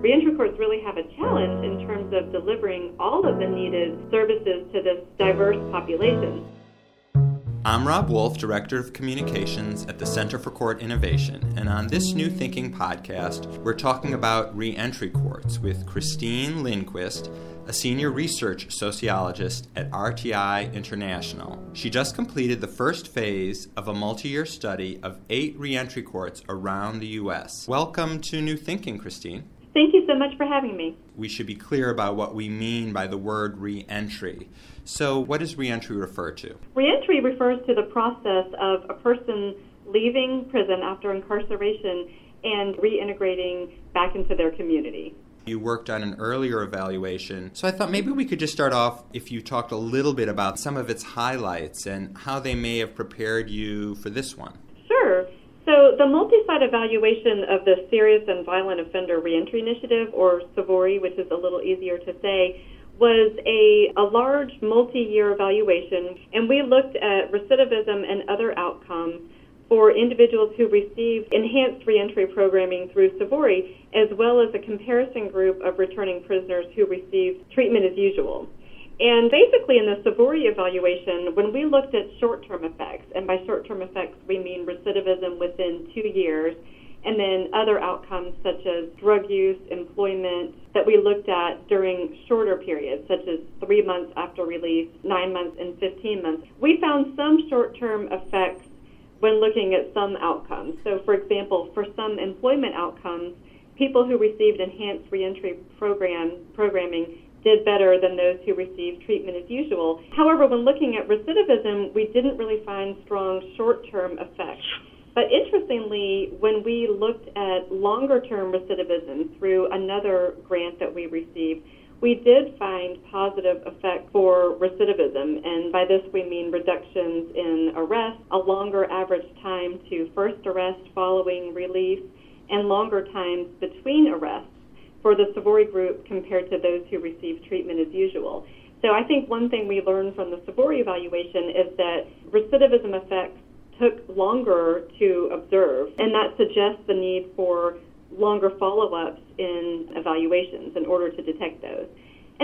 Reentry courts really have a challenge in terms of delivering all of the needed services to this diverse population. I'm Rob Wolf, Director of Communications at the Center for Court Innovation, and on this New Thinking podcast, we're talking about reentry courts with Christine Lindquist, a senior research sociologist at RTI International. She just completed the first phase of a multi year study of eight reentry courts around the U.S. Welcome to New Thinking, Christine. Thank you so much for having me. We should be clear about what we mean by the word reentry. So, what does reentry refer to? Reentry refers to the process of a person leaving prison after incarceration and reintegrating back into their community. You worked on an earlier evaluation, so I thought maybe we could just start off if you talked a little bit about some of its highlights and how they may have prepared you for this one. The multi site evaluation of the Serious and Violent Offender Reentry Initiative, or SVORI, which is a little easier to say, was a, a large multi year evaluation, and we looked at recidivism and other outcomes for individuals who received enhanced reentry programming through SVORI, as well as a comparison group of returning prisoners who received treatment as usual. And basically, in the SVORI evaluation, when we looked at short term effects, and by short term effects, we mean recidivism within two years, and then other outcomes such as drug use, employment, that we looked at during shorter periods, such as three months after release, nine months, and 15 months, we found some short term effects when looking at some outcomes. So, for example, for some employment outcomes, people who received enhanced reentry program programming did better than those who received treatment as usual. However, when looking at recidivism, we didn't really find strong short term effects. But interestingly, when we looked at longer term recidivism through another grant that we received, we did find positive effect for recidivism, and by this we mean reductions in arrest, a longer average time to first arrest following release, and longer times between arrests for the SVORI group compared to those who received treatment as usual. So I think one thing we learned from the SVORI evaluation is that recidivism effects took longer to observe, and that suggests the need for longer follow ups in evaluations in order to detect those.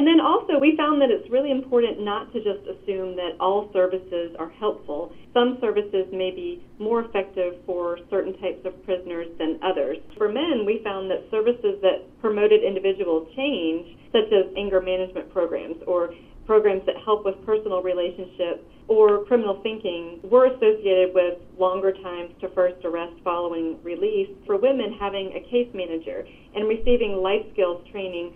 And then also, we found that it's really important not to just assume that all services are helpful. Some services may be more effective for certain types of prisoners than others. For men, we found that services that promoted individual change, such as anger management programs or programs that help with personal relationships or criminal thinking were associated with longer times to first arrest following release. For women, having a case manager and receiving life skills training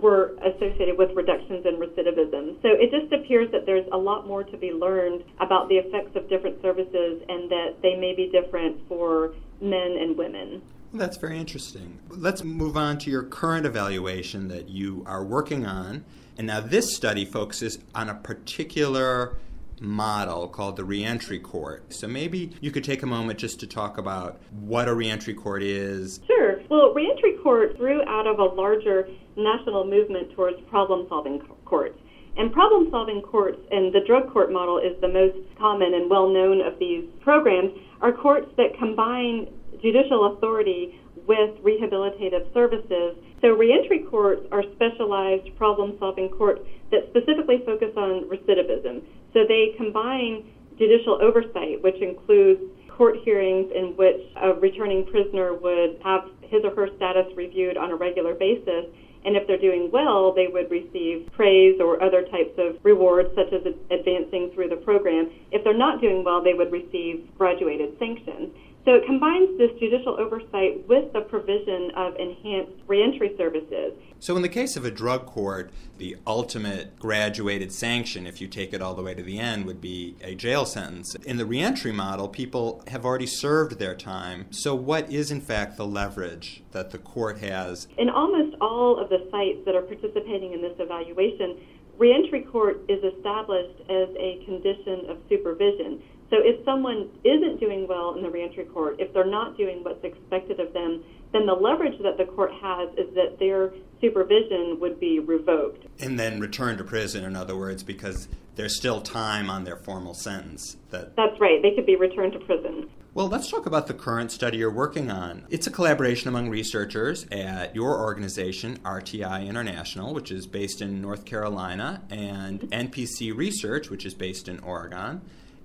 were associated with reductions in recidivism. So it just appears that there's a lot more to be learned about the effects of different services and that they may be different for men and women. That's very interesting. Let's move on to your current evaluation that you are working on. And now this study focuses on a particular model called the reentry court. So maybe you could take a moment just to talk about what a reentry court is. Sure. Well, reentry court grew out of a larger national movement towards problem solving courts. And problem solving courts, and the drug court model is the most common and well known of these programs, are courts that combine judicial authority with rehabilitative services. So, reentry courts are specialized problem solving courts that specifically focus on recidivism. So, they combine judicial oversight, which includes court hearings in which a returning prisoner would have his or her status reviewed on a regular basis. And if they're doing well, they would receive praise or other types of rewards, such as advancing through the program. If they're not doing well, they would receive graduated sanctions. So it combines this judicial oversight with the provision of enhanced reentry services. So, in the case of a drug court, the ultimate graduated sanction, if you take it all the way to the end, would be a jail sentence. In the reentry model, people have already served their time. So, what is in fact the leverage that the court has? In almost all of the sites that are participating in this evaluation, reentry court is established as a condition of supervision. So if someone isn't doing well in the reentry court, if they're not doing what's expected of them, then the leverage that the court has is that their supervision would be revoked. And then returned to prison, in other words, because there's still time on their formal sentence. That That's right. They could be returned to prison. Well, let's talk about the current study you're working on. It's a collaboration among researchers at your organization, RTI International, which is based in North Carolina, and NPC Research, which is based in Oregon,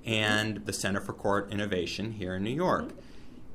and the Center for Court Innovation here in New York.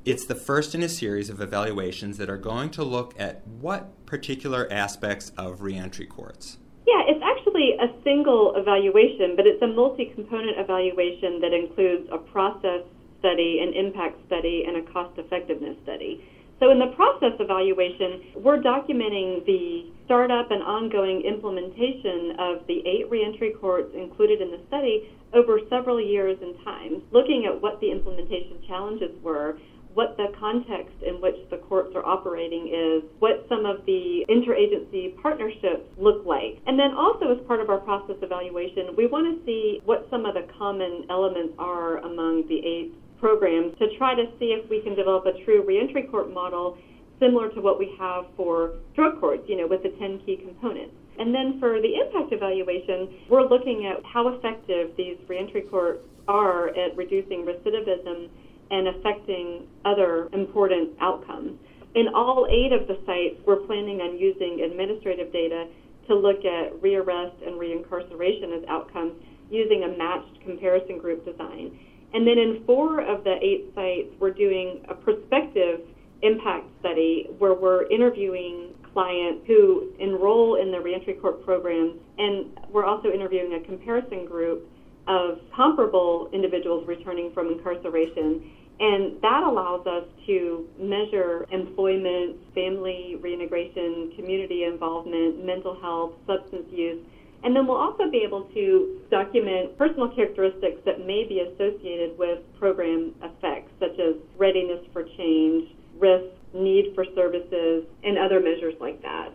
It's the first in a series of evaluations that are going to look at what particular aspects of reentry courts. Yeah, it's actually a single evaluation, but it's a multi component evaluation that includes a process study, an impact study, and a cost effectiveness study. So, in the process evaluation, we're documenting the startup and ongoing implementation of the eight reentry courts included in the study over several years and time, looking at what the implementation challenges were, what the context in which the courts are operating is, what some of the interagency partnerships look like. And then also, as part of our process evaluation, we want to see what some of the common elements are among the eight programs to try to see if we can develop a true reentry court model similar to what we have for drug courts, you know, with the 10 key components. And then for the impact evaluation, we're looking at how effective these reentry courts are at reducing recidivism and affecting other important outcomes. In all eight of the sites, we're planning on using administrative data to look at rearrest and reincarceration as outcomes using a matched comparison group design. And then in four of the eight sites, we're doing a prospective impact study where we're interviewing clients who enroll in the reentry court programs, and we're also interviewing a comparison group of comparable individuals returning from incarceration. And that allows us to measure employment, family reintegration, community involvement, mental health, substance use. And then we'll also be able to document personal characteristics that may be associated with program effects, such as readiness for change, risk, need for services, and other measures like that.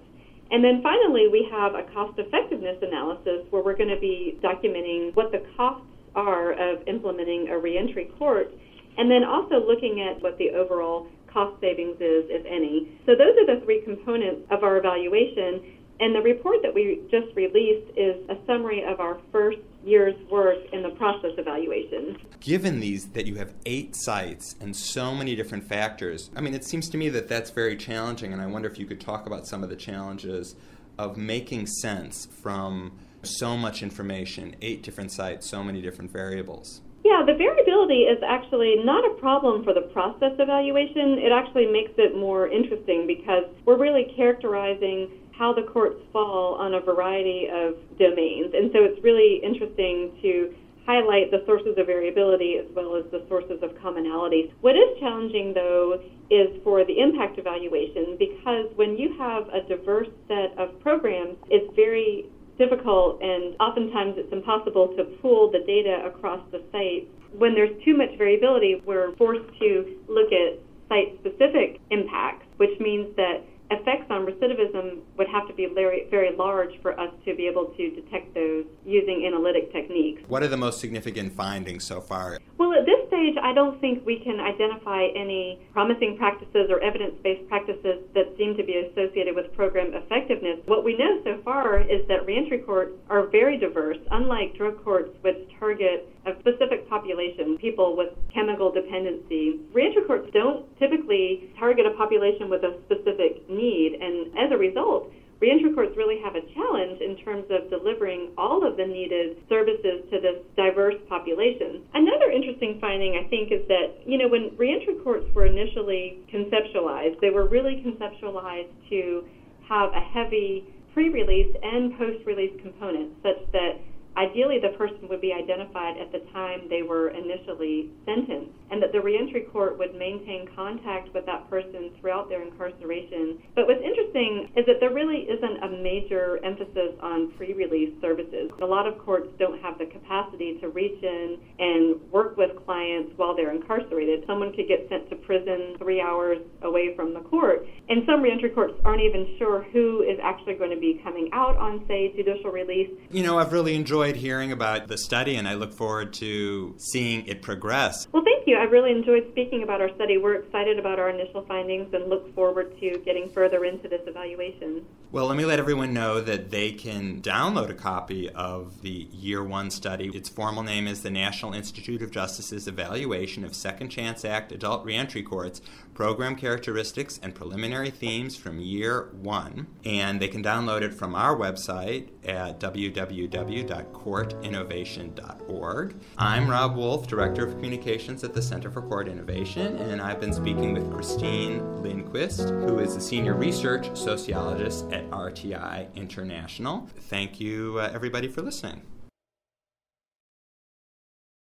And then finally, we have a cost effectiveness analysis where we're going to be documenting what the costs are of implementing a reentry court, and then also looking at what the overall cost savings is, if any. So those are the three components of our evaluation. And the report that we just released is a summary of our first year's work in the process evaluation. Given these, that you have eight sites and so many different factors, I mean, it seems to me that that's very challenging, and I wonder if you could talk about some of the challenges of making sense from so much information, eight different sites, so many different variables. Yeah, the variability is actually not a problem for the process evaluation. It actually makes it more interesting because we're really characterizing how the courts fall on a variety of domains. And so it's really interesting to highlight the sources of variability as well as the sources of commonality. What is challenging, though, is for the impact evaluation because when you have a diverse set of programs, it's very difficult and oftentimes it's impossible to pool the data across the site. When there's too much variability, we're forced to look at site specific impacts, which means that effects on recidivism would have to be very, very large for us to be able to detect those using analytic techniques. What are the most significant findings so far? Well, at this stage, I don't think we can identify any promising practices or evidence based practices that seem to be associated with program effectiveness. What we know so far is that reentry courts are very diverse, unlike drug courts, which target a specific population, people with chemical dependency. Reentry courts don't typically target a population with a specific need, and as a result, reentry courts really have a challenge in terms of delivering all of the needed services to this diverse population. Another interesting finding, I think, is that, you know, when reentry courts were initially conceptualized, they were really conceptualized to have a heavy pre release and post release component such that Ideally, the person would be identified at the time they were initially sentenced, and that the reentry court would maintain contact with that person throughout their incarceration. But what's interesting is that there really isn't a major emphasis on pre release services. A lot of courts don't have the capacity to reach in and work with clients while they're incarcerated. Someone could get sent to prison three hours away from the court, and some reentry courts aren't even sure who is actually going to be coming out on, say, judicial release. You know, I've really enjoyed hearing about the study, and I look forward to seeing it progress. Well, thank you. I really enjoyed speaking about our study. We're excited about our initial findings and look forward to getting further into this evaluation. Well, let me let everyone know that they can download a copy of the Year One study. Its formal name is the National Institute of Justice's Evaluation of Second Chance Act Adult Reentry Courts Program Characteristics and Preliminary Themes from Year One. And they can download it from our website at www.courtinnovation.org. I'm Rob Wolf, Director of Communications at the Center for Court Innovation, and I've been speaking with Christine Lindquist, who is a Senior Research Sociologist at RTI International. Thank you, uh, everybody, for listening.